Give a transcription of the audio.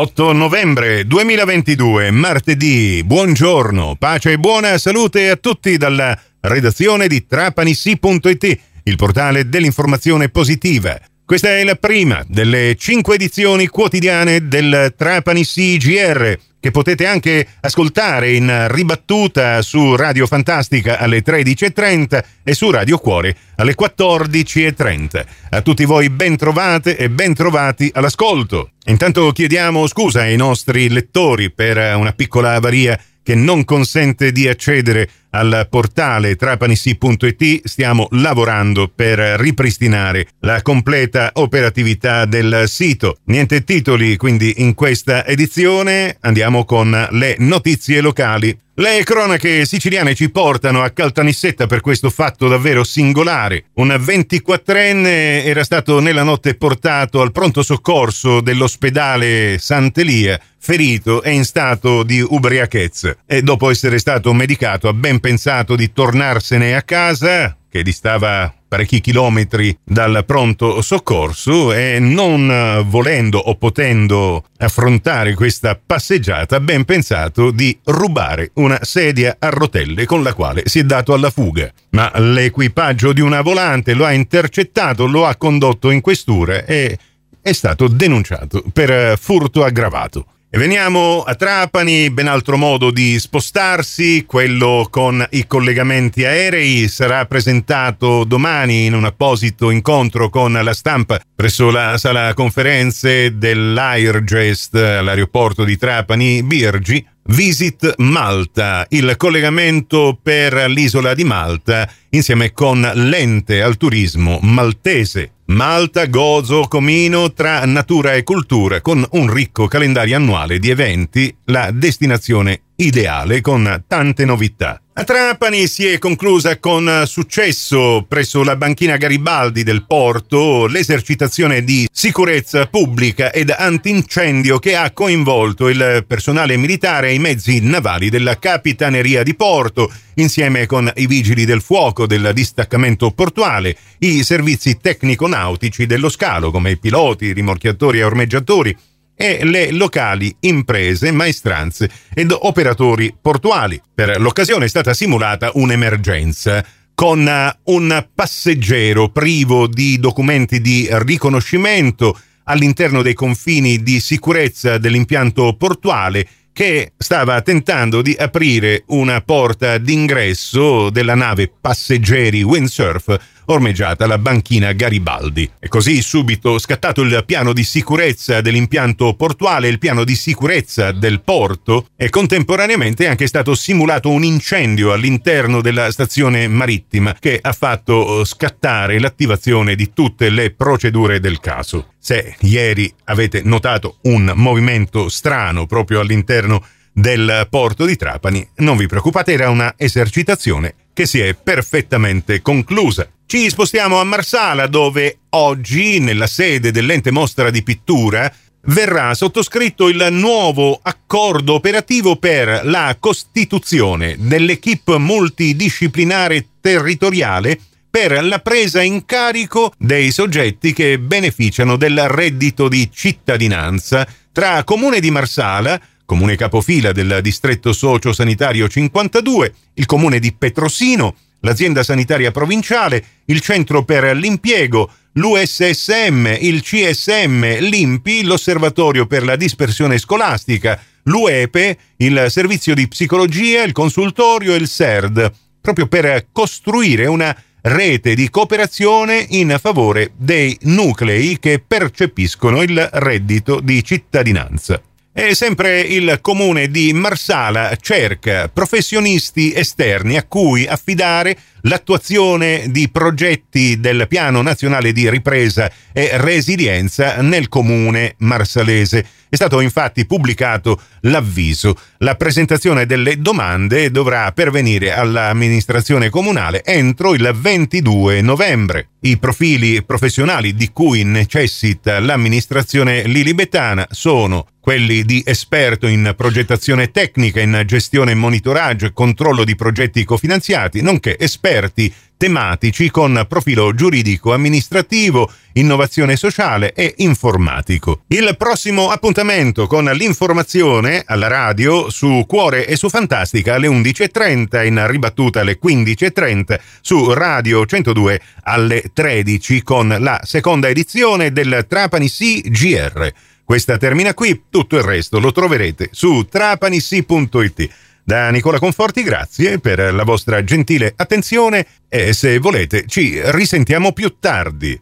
8 novembre 2022, martedì. Buongiorno, pace e buona salute a tutti dalla redazione di trapanissi.it, il portale dell'informazione positiva. Questa è la prima delle cinque edizioni quotidiane del Trapani CGR che potete anche ascoltare in ribattuta su Radio Fantastica alle 13.30 e su Radio Cuore alle 14.30. A tutti voi ben trovate e ben trovati all'ascolto. Intanto chiediamo scusa ai nostri lettori per una piccola avaria che non consente di accedere al portale trapanissi.it stiamo lavorando per ripristinare la completa operatività del sito. Niente titoli quindi in questa edizione, andiamo con le notizie locali. Le cronache siciliane ci portano a Caltanissetta per questo fatto davvero singolare. Un 24enne era stato nella notte portato al pronto soccorso dell'ospedale Sant'Elia, ferito e in stato di ubriachezza. E dopo essere stato medicato ha ben pensato di tornarsene a casa, che distava parecchi chilometri dal pronto soccorso e non volendo o potendo affrontare questa passeggiata, ben pensato di rubare una sedia a rotelle con la quale si è dato alla fuga. Ma l'equipaggio di una volante lo ha intercettato, lo ha condotto in questura e è stato denunciato per furto aggravato. E veniamo a Trapani, ben altro modo di spostarsi, quello con i collegamenti aerei, sarà presentato domani in un apposito incontro con la stampa presso la sala conferenze dell'Airgest all'aeroporto di Trapani Birgi. Visit Malta, il collegamento per l'isola di Malta insieme con l'ente al turismo maltese. Malta, Gozo, Comino tra natura e cultura con un ricco calendario annuale di eventi, la destinazione ideale con tante novità. A Trapani si è conclusa con successo presso la banchina Garibaldi del porto l'esercitazione di sicurezza pubblica ed antincendio che ha coinvolto il personale militare e i mezzi navali della Capitaneria di Porto, insieme con i vigili del fuoco del distaccamento portuale, i servizi tecnico-nautici dello scalo come i piloti, rimorchiatori e ormeggiatori, e le locali imprese, maestranze ed operatori portuali. Per l'occasione è stata simulata un'emergenza con eh, un passeggero privo di documenti di riconoscimento all'interno dei confini di sicurezza dell'impianto portuale che stava tentando di aprire una porta d'ingresso della nave passeggeri Windsurf ormeggiata la banchina Garibaldi. E così subito scattato il piano di sicurezza dell'impianto portuale, il piano di sicurezza del porto e contemporaneamente è anche stato simulato un incendio all'interno della stazione marittima che ha fatto scattare l'attivazione di tutte le procedure del caso. Se ieri avete notato un movimento strano proprio all'interno del porto di Trapani, non vi preoccupate, era una esercitazione che si è perfettamente conclusa. Ci spostiamo a Marsala dove oggi, nella sede dell'ente mostra di pittura, verrà sottoscritto il nuovo accordo operativo per la costituzione dell'equipe multidisciplinare territoriale per la presa in carico dei soggetti che beneficiano del reddito di cittadinanza tra Comune di Marsala, Comune capofila del distretto socio-sanitario 52, il Comune di Petrosino, l'azienda sanitaria provinciale, il centro per l'impiego, l'USSM, il CSM, l'IMPI, l'Osservatorio per la dispersione scolastica, l'UEPE, il servizio di psicologia, il consultorio e il SERD, proprio per costruire una rete di cooperazione in favore dei nuclei che percepiscono il reddito di cittadinanza. E sempre il comune di Marsala cerca professionisti esterni a cui affidare l'attuazione di progetti del Piano Nazionale di Ripresa e Resilienza nel comune marsalese. È stato infatti pubblicato l'avviso. La presentazione delle domande dovrà pervenire all'amministrazione comunale entro il 22 novembre. I profili professionali di cui necessita l'amministrazione lilibetana sono quelli di esperto in progettazione tecnica, in gestione, monitoraggio e controllo di progetti cofinanziati, nonché esperti tematici con profilo giuridico amministrativo, innovazione sociale e informatico. Il prossimo appuntamento con l'informazione alla radio su Cuore e su Fantastica alle 11.30, in ribattuta alle 15.30 su Radio 102 alle 13 con la seconda edizione del Trapani CGR. Questa termina qui, tutto il resto lo troverete su trapanissi.it. Da Nicola Conforti grazie per la vostra gentile attenzione e se volete ci risentiamo più tardi.